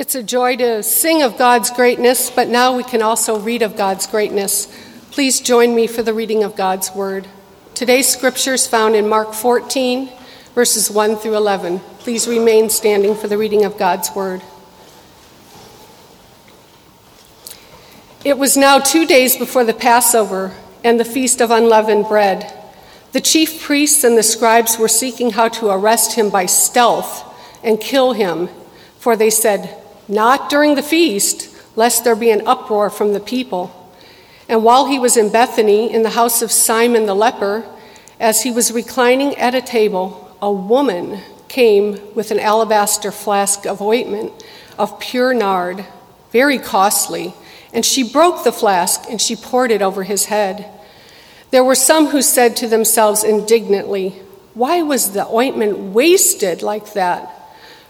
It's a joy to sing of God's greatness, but now we can also read of God's greatness. Please join me for the reading of God's word. Today's scripture is found in Mark 14, verses 1 through 11. Please remain standing for the reading of God's word. It was now two days before the Passover and the feast of unleavened bread. The chief priests and the scribes were seeking how to arrest him by stealth and kill him, for they said, Not during the feast, lest there be an uproar from the people. And while he was in Bethany, in the house of Simon the leper, as he was reclining at a table, a woman came with an alabaster flask of ointment of pure nard, very costly, and she broke the flask and she poured it over his head. There were some who said to themselves indignantly, Why was the ointment wasted like that?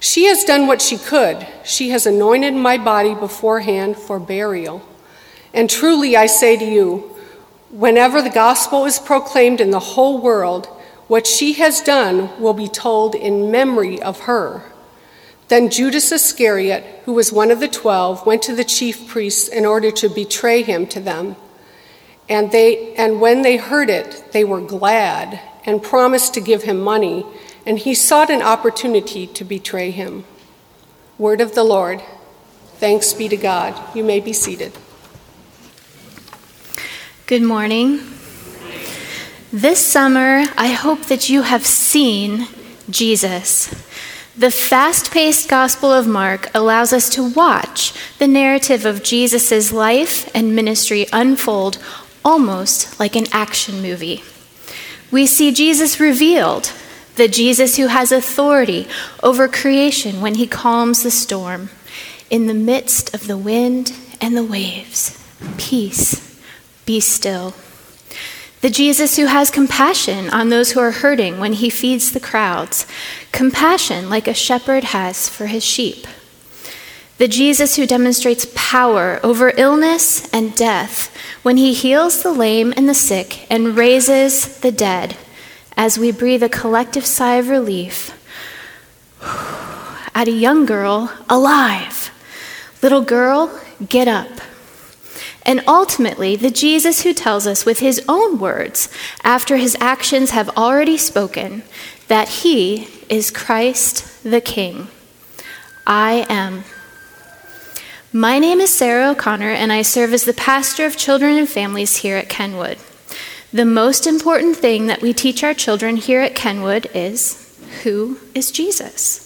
She has done what she could. She has anointed my body beforehand for burial. And truly I say to you, whenever the gospel is proclaimed in the whole world, what she has done will be told in memory of her. Then Judas Iscariot, who was one of the twelve, went to the chief priests in order to betray him to them. And, they, and when they heard it, they were glad and promised to give him money, and he sought an opportunity to betray him. Word of the Lord. Thanks be to God. You may be seated. Good morning. This summer, I hope that you have seen Jesus. The fast paced Gospel of Mark allows us to watch the narrative of Jesus' life and ministry unfold almost like an action movie. We see Jesus revealed, the Jesus who has authority over creation when he calms the storm. In the midst of the wind and the waves, peace, be still. The Jesus who has compassion on those who are hurting when he feeds the crowds, compassion like a shepherd has for his sheep. The Jesus who demonstrates power over illness and death when he heals the lame and the sick and raises the dead, as we breathe a collective sigh of relief at a young girl alive. Little girl, get up. And ultimately, the Jesus who tells us with his own words, after his actions have already spoken, that he is Christ the King. I am my name is Sara O'Connor, and I serve as the pastor of children and families here at Kenwood. The most important thing that we teach our children here at Kenwood is Who is Jesus?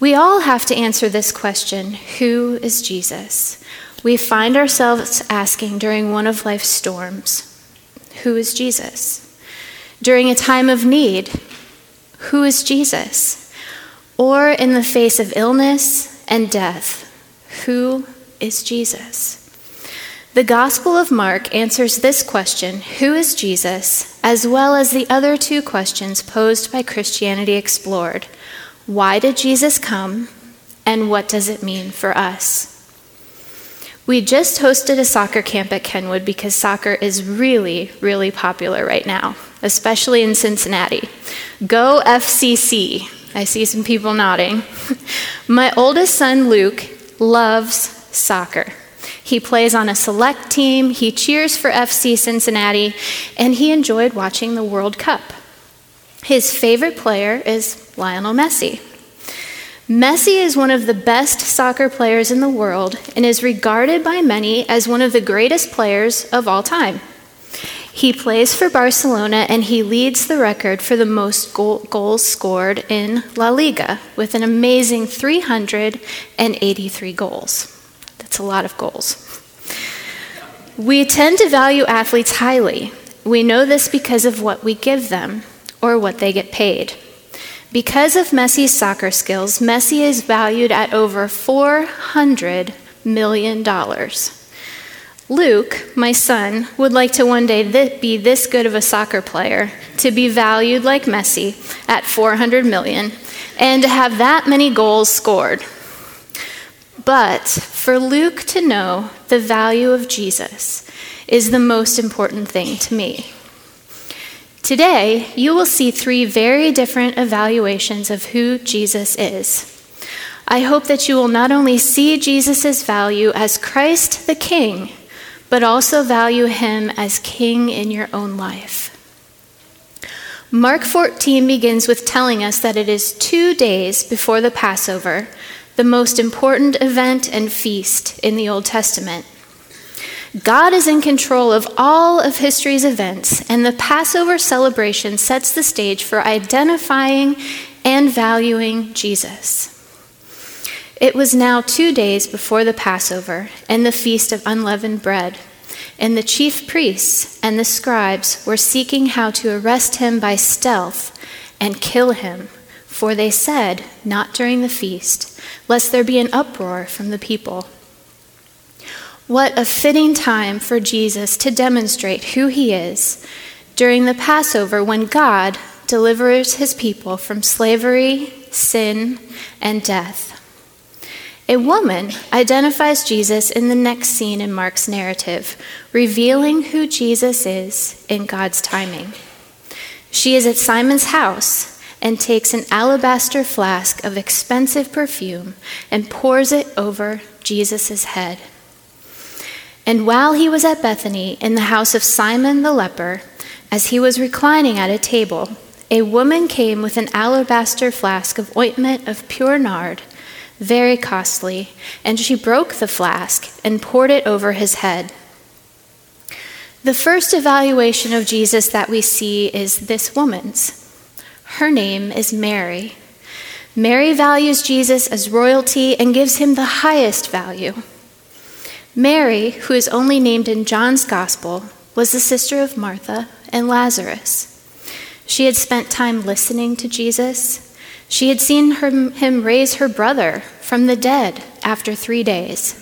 We all have to answer this question Who is Jesus? We find ourselves asking during one of life's storms Who is Jesus? During a time of need, Who is Jesus? Or in the face of illness and death, who is Jesus? The Gospel of Mark answers this question, Who is Jesus? as well as the other two questions posed by Christianity Explored Why did Jesus come? And what does it mean for us? We just hosted a soccer camp at Kenwood because soccer is really, really popular right now, especially in Cincinnati. Go FCC! I see some people nodding. My oldest son, Luke, loves soccer. He plays on a select team, he cheers for FC Cincinnati, and he enjoyed watching the World Cup. His favorite player is Lionel Messi. Messi is one of the best soccer players in the world and is regarded by many as one of the greatest players of all time. He plays for Barcelona and he leads the record for the most goal, goals scored in La Liga with an amazing 383 goals. That's a lot of goals. We tend to value athletes highly. We know this because of what we give them or what they get paid. Because of Messi's soccer skills, Messi is valued at over $400 million. Luke, my son, would like to one day th- be this good of a soccer player, to be valued like Messi at 400 million, and to have that many goals scored. But for Luke to know the value of Jesus is the most important thing to me. Today, you will see three very different evaluations of who Jesus is. I hope that you will not only see Jesus' value as Christ the King, but also value him as King in your own life. Mark 14 begins with telling us that it is two days before the Passover, the most important event and feast in the Old Testament. God is in control of all of history's events, and the Passover celebration sets the stage for identifying and valuing Jesus. It was now two days before the Passover and the Feast of Unleavened Bread, and the chief priests and the scribes were seeking how to arrest him by stealth and kill him, for they said, Not during the feast, lest there be an uproar from the people. What a fitting time for Jesus to demonstrate who he is during the Passover when God delivers his people from slavery, sin, and death. A woman identifies Jesus in the next scene in Mark's narrative, revealing who Jesus is in God's timing. She is at Simon's house and takes an alabaster flask of expensive perfume and pours it over Jesus' head. And while he was at Bethany in the house of Simon the leper, as he was reclining at a table, a woman came with an alabaster flask of ointment of pure nard, very costly, and she broke the flask and poured it over his head. The first evaluation of Jesus that we see is this woman's. Her name is Mary. Mary values Jesus as royalty and gives him the highest value. Mary, who is only named in John's Gospel, was the sister of Martha and Lazarus. She had spent time listening to Jesus. She had seen her, him raise her brother from the dead after three days.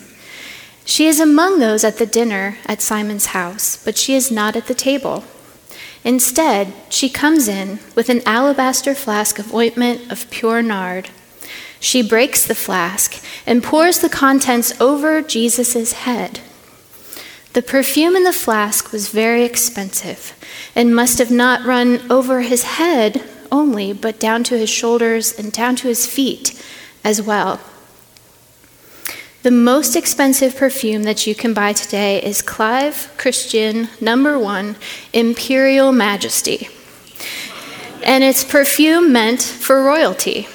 She is among those at the dinner at Simon's house, but she is not at the table. Instead, she comes in with an alabaster flask of ointment of pure nard she breaks the flask and pours the contents over Jesus' head. The perfume in the flask was very expensive and must have not run over his head only, but down to his shoulders and down to his feet as well. The most expensive perfume that you can buy today is Clive Christian number one Imperial Majesty. And it's perfume meant for royalty.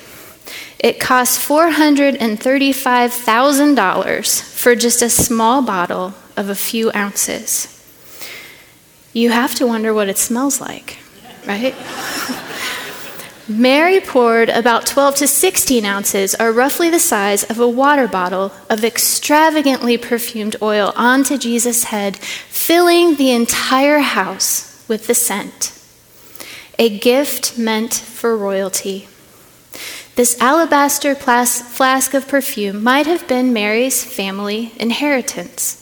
It costs $435,000 for just a small bottle of a few ounces. You have to wonder what it smells like, right? Mary poured about 12 to 16 ounces, or roughly the size of a water bottle, of extravagantly perfumed oil onto Jesus' head, filling the entire house with the scent. A gift meant for royalty. This alabaster flask of perfume might have been Mary's family inheritance.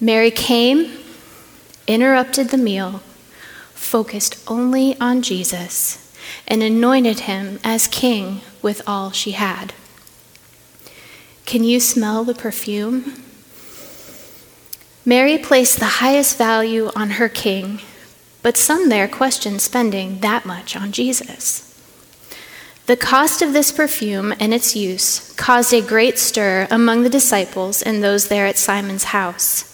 Mary came, interrupted the meal, focused only on Jesus, and anointed him as king with all she had. Can you smell the perfume? Mary placed the highest value on her king, but some there questioned spending that much on Jesus. The cost of this perfume and its use caused a great stir among the disciples and those there at Simon's house.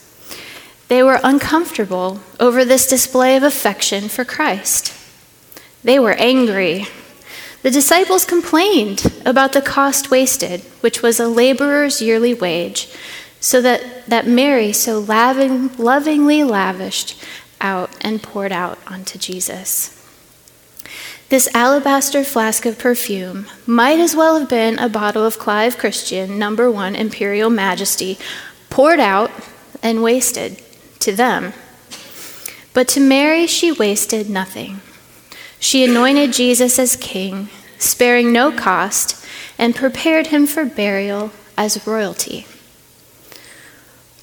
They were uncomfortable over this display of affection for Christ. They were angry. The disciples complained about the cost wasted, which was a laborer's yearly wage, so that, that Mary so laving, lovingly lavished out and poured out onto Jesus. This alabaster flask of perfume might as well have been a bottle of Clive Christian number one Imperial Majesty, poured out and wasted to them. But to Mary, she wasted nothing. She anointed Jesus as king, sparing no cost, and prepared him for burial as royalty.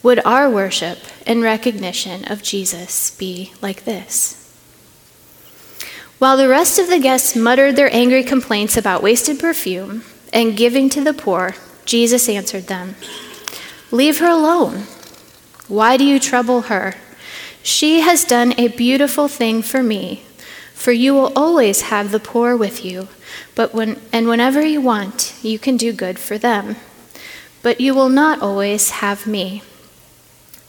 Would our worship and recognition of Jesus be like this? While the rest of the guests muttered their angry complaints about wasted perfume and giving to the poor, Jesus answered them Leave her alone. Why do you trouble her? She has done a beautiful thing for me, for you will always have the poor with you, but when, and whenever you want, you can do good for them. But you will not always have me.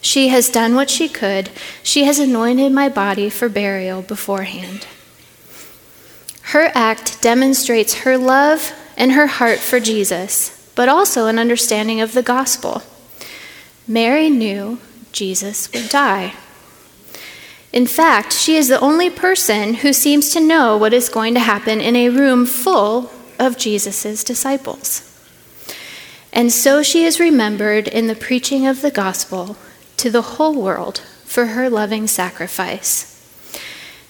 She has done what she could. She has anointed my body for burial beforehand. Her act demonstrates her love and her heart for Jesus, but also an understanding of the gospel. Mary knew Jesus would die. In fact, she is the only person who seems to know what is going to happen in a room full of Jesus' disciples. And so she is remembered in the preaching of the gospel to the whole world for her loving sacrifice.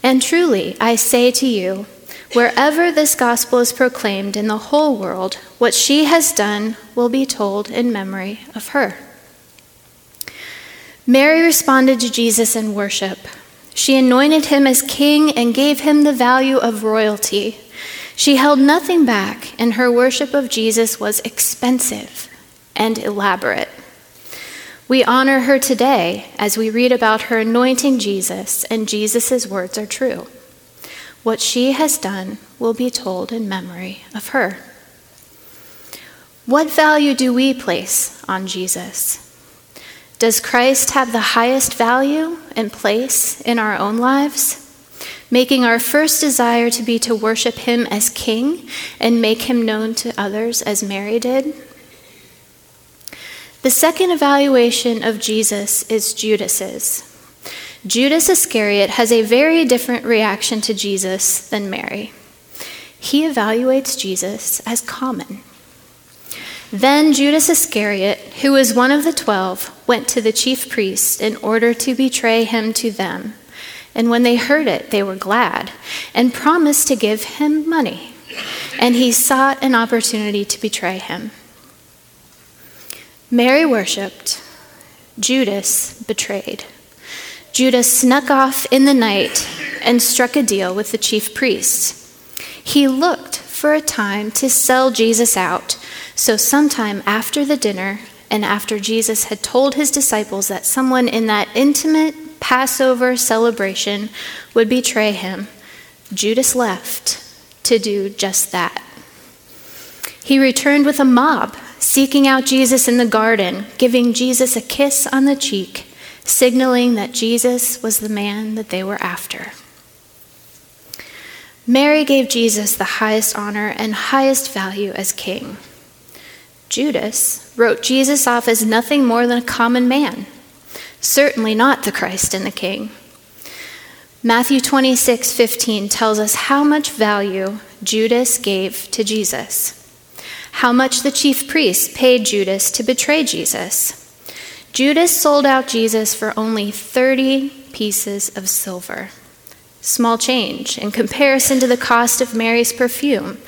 And truly, I say to you, Wherever this gospel is proclaimed in the whole world, what she has done will be told in memory of her. Mary responded to Jesus in worship. She anointed him as king and gave him the value of royalty. She held nothing back, and her worship of Jesus was expensive and elaborate. We honor her today as we read about her anointing Jesus, and Jesus' words are true. What she has done will be told in memory of her. What value do we place on Jesus? Does Christ have the highest value and place in our own lives? Making our first desire to be to worship him as king and make him known to others as Mary did? The second evaluation of Jesus is Judas's. Judas Iscariot has a very different reaction to Jesus than Mary. He evaluates Jesus as common. Then Judas Iscariot, who was one of the twelve, went to the chief priests in order to betray him to them. And when they heard it, they were glad and promised to give him money. And he sought an opportunity to betray him. Mary worshiped, Judas betrayed. Judas snuck off in the night and struck a deal with the chief priests. He looked for a time to sell Jesus out, so sometime after the dinner and after Jesus had told his disciples that someone in that intimate Passover celebration would betray him, Judas left to do just that. He returned with a mob, seeking out Jesus in the garden, giving Jesus a kiss on the cheek signaling that Jesus was the man that they were after. Mary gave Jesus the highest honor and highest value as king. Judas wrote Jesus off as nothing more than a common man, certainly not the Christ and the King. Matthew 26, 15 tells us how much value Judas gave to Jesus, how much the chief priests paid Judas to betray Jesus. Judas sold out Jesus for only 30 pieces of silver. Small change in comparison to the cost of Mary's perfume,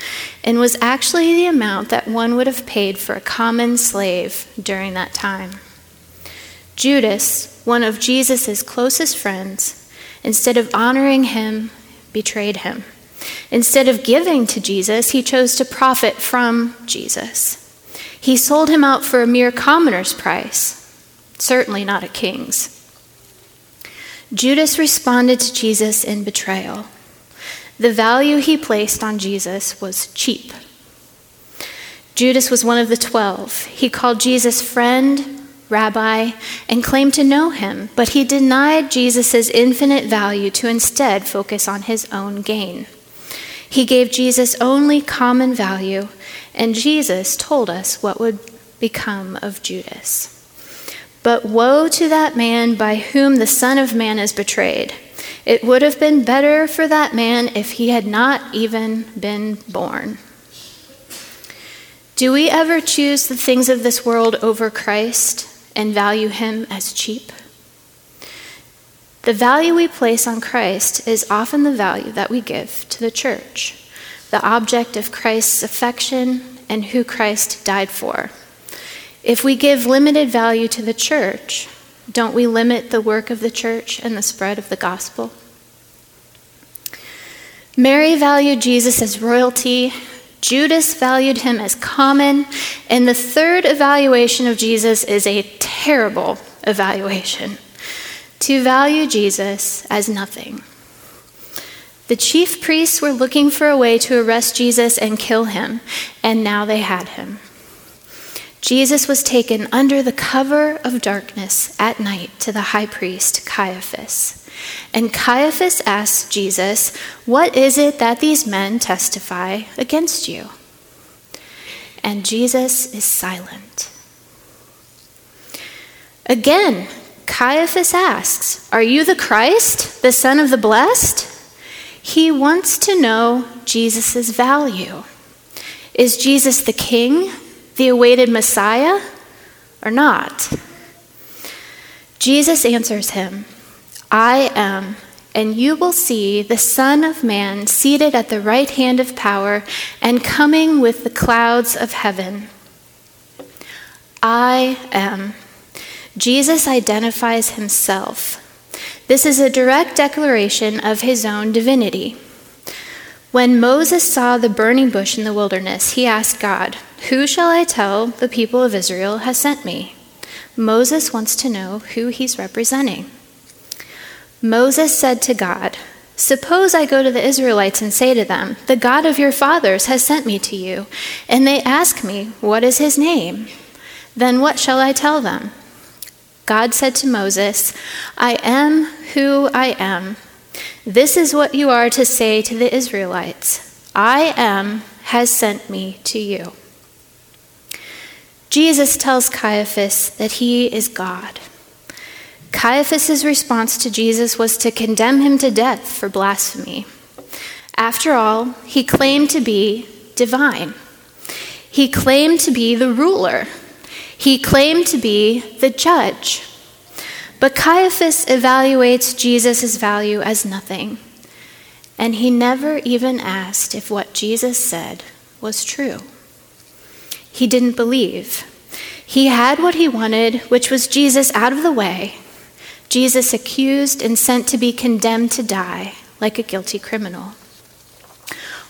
and was actually the amount that one would have paid for a common slave during that time. Judas, one of Jesus' closest friends, instead of honoring him, betrayed him. Instead of giving to Jesus, he chose to profit from Jesus. He sold him out for a mere commoner's price, certainly not a king's. Judas responded to Jesus in betrayal. The value he placed on Jesus was cheap. Judas was one of the twelve. He called Jesus friend, rabbi, and claimed to know him, but he denied Jesus' infinite value to instead focus on his own gain. He gave Jesus only common value, and Jesus told us what would become of Judas. But woe to that man by whom the Son of Man is betrayed. It would have been better for that man if he had not even been born. Do we ever choose the things of this world over Christ and value him as cheap? The value we place on Christ is often the value that we give to the church, the object of Christ's affection and who Christ died for. If we give limited value to the church, don't we limit the work of the church and the spread of the gospel? Mary valued Jesus as royalty, Judas valued him as common, and the third evaluation of Jesus is a terrible evaluation to value Jesus as nothing. The chief priests were looking for a way to arrest Jesus and kill him, and now they had him. Jesus was taken under the cover of darkness at night to the high priest Caiaphas. And Caiaphas asked Jesus, What is it that these men testify against you? And Jesus is silent. Again, Caiaphas asks, Are you the Christ, the Son of the Blessed? He wants to know Jesus' value. Is Jesus the King, the awaited Messiah, or not? Jesus answers him, I am, and you will see the Son of Man seated at the right hand of power and coming with the clouds of heaven. I am. Jesus identifies himself. This is a direct declaration of his own divinity. When Moses saw the burning bush in the wilderness, he asked God, Who shall I tell the people of Israel has sent me? Moses wants to know who he's representing. Moses said to God, Suppose I go to the Israelites and say to them, The God of your fathers has sent me to you, and they ask me, What is his name? Then what shall I tell them? God said to Moses, I am who I am. This is what you are to say to the Israelites I am has sent me to you. Jesus tells Caiaphas that he is God. Caiaphas' response to Jesus was to condemn him to death for blasphemy. After all, he claimed to be divine. He claimed to be the ruler he claimed to be the judge. But Caiaphas evaluates Jesus' value as nothing, and he never even asked if what Jesus said was true. He didn't believe. He had what he wanted, which was Jesus out of the way, Jesus accused and sent to be condemned to die like a guilty criminal.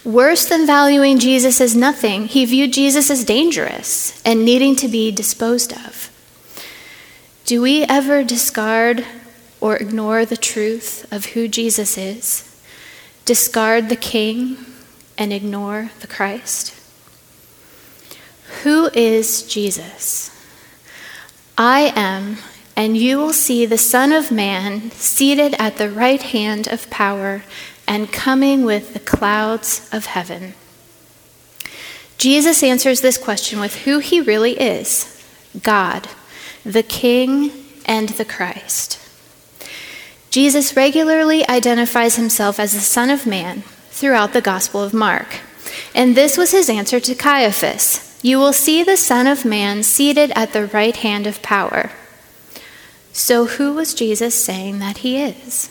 Worse than valuing Jesus as nothing, he viewed Jesus as dangerous and needing to be disposed of. Do we ever discard or ignore the truth of who Jesus is? Discard the King and ignore the Christ? Who is Jesus? I am, and you will see the Son of Man seated at the right hand of power and coming with the clouds of heaven. Jesus answers this question with who he really is God, the King, and the Christ. Jesus regularly identifies himself as the Son of Man throughout the Gospel of Mark. And this was his answer to Caiaphas You will see the Son of Man seated at the right hand of power. So, who was Jesus saying that he is?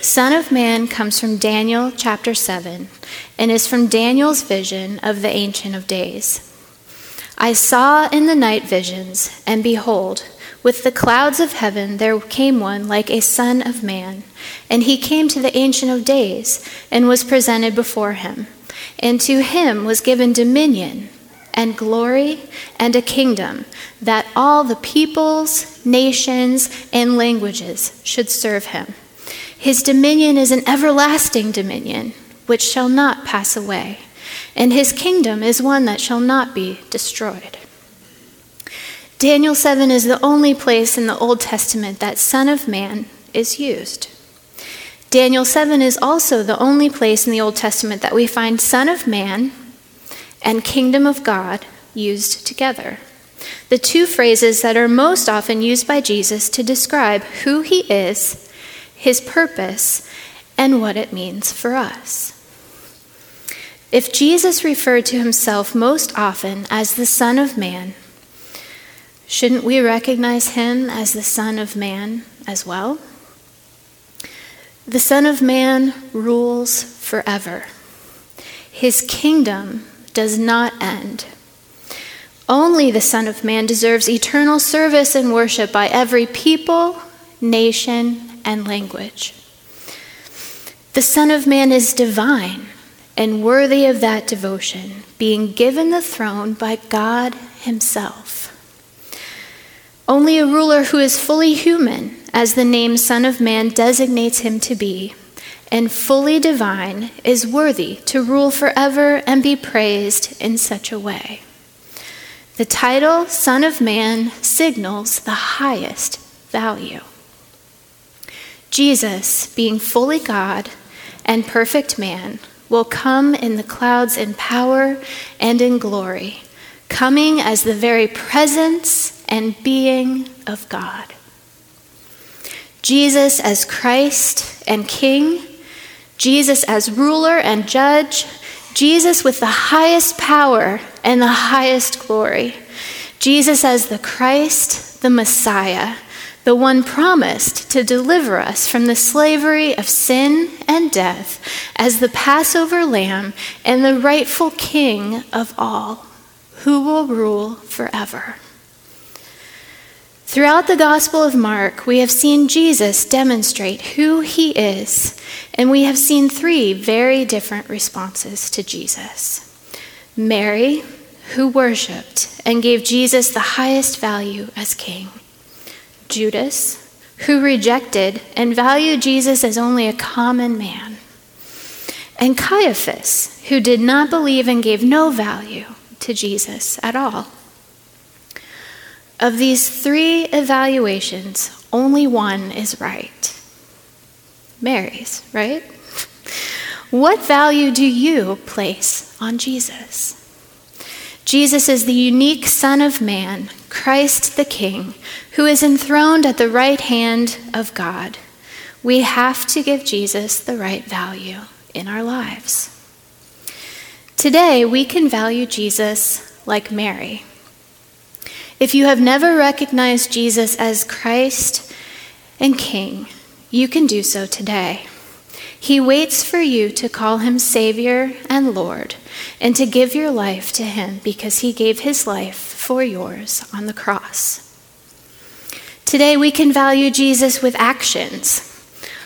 Son of Man comes from Daniel chapter 7 and is from Daniel's vision of the Ancient of Days. I saw in the night visions, and behold, with the clouds of heaven there came one like a Son of Man, and he came to the Ancient of Days and was presented before him. And to him was given dominion and glory and a kingdom that all the peoples, nations, and languages should serve him. His dominion is an everlasting dominion, which shall not pass away, and his kingdom is one that shall not be destroyed. Daniel 7 is the only place in the Old Testament that Son of Man is used. Daniel 7 is also the only place in the Old Testament that we find Son of Man and Kingdom of God used together. The two phrases that are most often used by Jesus to describe who he is his purpose, and what it means for us. If Jesus referred to himself most often as the Son of Man, shouldn't we recognize him as the Son of Man as well? The Son of Man rules forever. His kingdom does not end. Only the Son of Man deserves eternal service and worship by every people, nation, and language. The Son of Man is divine and worthy of that devotion, being given the throne by God Himself. Only a ruler who is fully human, as the name Son of Man designates him to be, and fully divine, is worthy to rule forever and be praised in such a way. The title Son of Man signals the highest value. Jesus, being fully God and perfect man, will come in the clouds in power and in glory, coming as the very presence and being of God. Jesus as Christ and King, Jesus as ruler and judge, Jesus with the highest power and the highest glory, Jesus as the Christ, the Messiah, the one promised to deliver us from the slavery of sin and death as the Passover lamb and the rightful King of all, who will rule forever. Throughout the Gospel of Mark, we have seen Jesus demonstrate who he is, and we have seen three very different responses to Jesus. Mary, who worshiped and gave Jesus the highest value as king. Judas, who rejected and valued Jesus as only a common man. And Caiaphas, who did not believe and gave no value to Jesus at all. Of these three evaluations, only one is right. Mary's, right? What value do you place on Jesus? Jesus is the unique Son of Man, Christ the King, who is enthroned at the right hand of God. We have to give Jesus the right value in our lives. Today, we can value Jesus like Mary. If you have never recognized Jesus as Christ and King, you can do so today. He waits for you to call him Savior and Lord and to give your life to him because he gave his life for yours on the cross. Today, we can value Jesus with actions.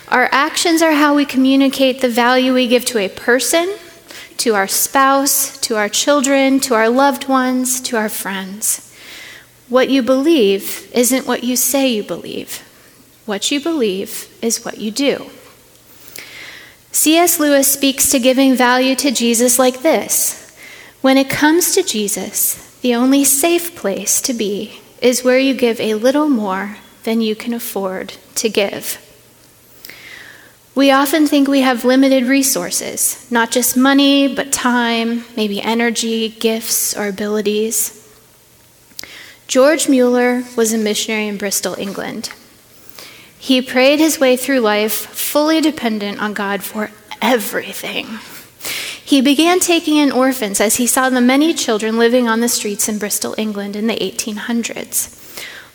Our actions are how we communicate the value we give to a person, to our spouse, to our children, to our loved ones, to our friends. What you believe isn't what you say you believe. What you believe is what you do. C.S. Lewis speaks to giving value to Jesus like this When it comes to Jesus, the only safe place to be is where you give a little more than you can afford to give. We often think we have limited resources, not just money, but time, maybe energy, gifts, or abilities. George Mueller was a missionary in Bristol, England. He prayed his way through life fully dependent on God for everything. He began taking in orphans as he saw the many children living on the streets in Bristol, England in the 1800s.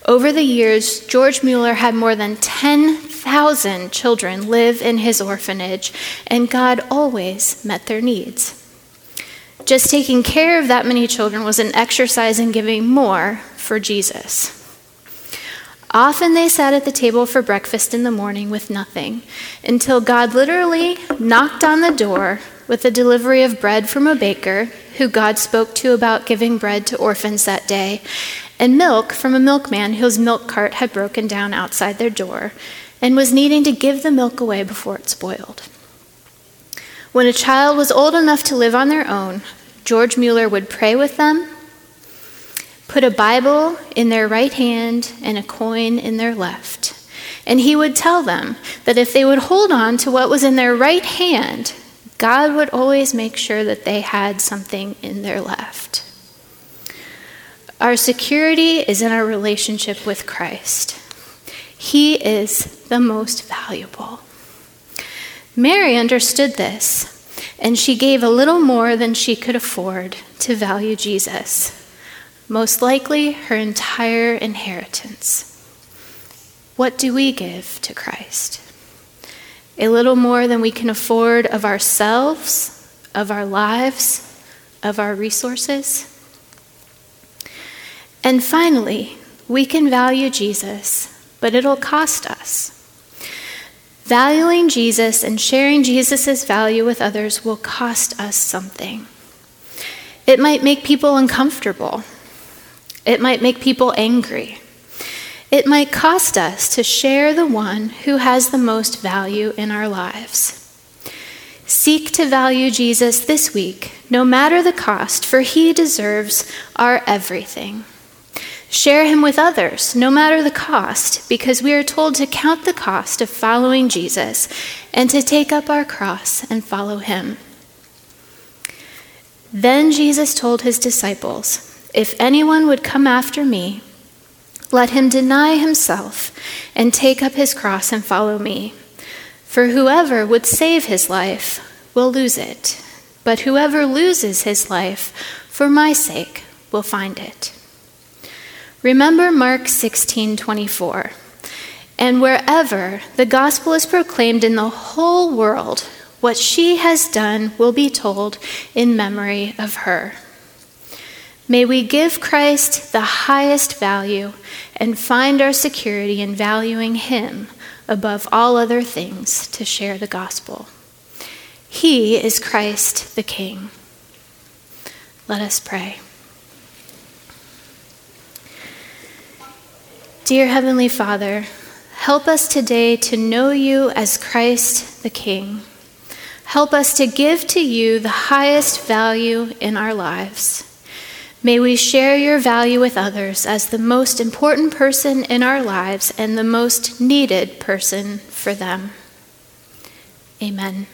Over the years, George Mueller had more than 10,000 children live in his orphanage, and God always met their needs. Just taking care of that many children was an exercise in giving more for Jesus. Often they sat at the table for breakfast in the morning with nothing until God literally knocked on the door with the delivery of bread from a baker who God spoke to about giving bread to orphans that day, and milk from a milkman whose milk cart had broken down outside their door and was needing to give the milk away before it spoiled. When a child was old enough to live on their own, George Mueller would pray with them put a Bible in their right hand and a coin in their left. And he would tell them that if they would hold on to what was in their right hand, God would always make sure that they had something in their left. Our security is in our relationship with Christ. He is the most valuable. Mary understood this, and she gave a little more than she could afford to value Jesus most likely her entire inheritance. What do we give to Christ? A little more than we can afford of ourselves, of our lives, of our resources? And finally, we can value Jesus, but it'll cost us. Valuing Jesus and sharing Jesus' value with others will cost us something. It might make people uncomfortable. It might make people angry. It might cost us to share the one who has the most value in our lives. Seek to value Jesus this week, no matter the cost, for he deserves our everything. Share him with others, no matter the cost, because we are told to count the cost of following Jesus and to take up our cross and follow him. Then Jesus told his disciples, If anyone would come after me, let him deny himself and take up his cross and follow me. For whoever would save his life will lose it, but whoever loses his life for my sake will find it. Remember Mark 16:24. And wherever the gospel is proclaimed in the whole world, what she has done will be told in memory of her. May we give Christ the highest value and find our security in valuing him above all other things to share the gospel. He is Christ the King. Let us pray. Dear Heavenly Father, help us today to know you as Christ the King. Help us to give to you the highest value in our lives. May we share your value with others as the most important person in our lives and the most needed person for them. Amen.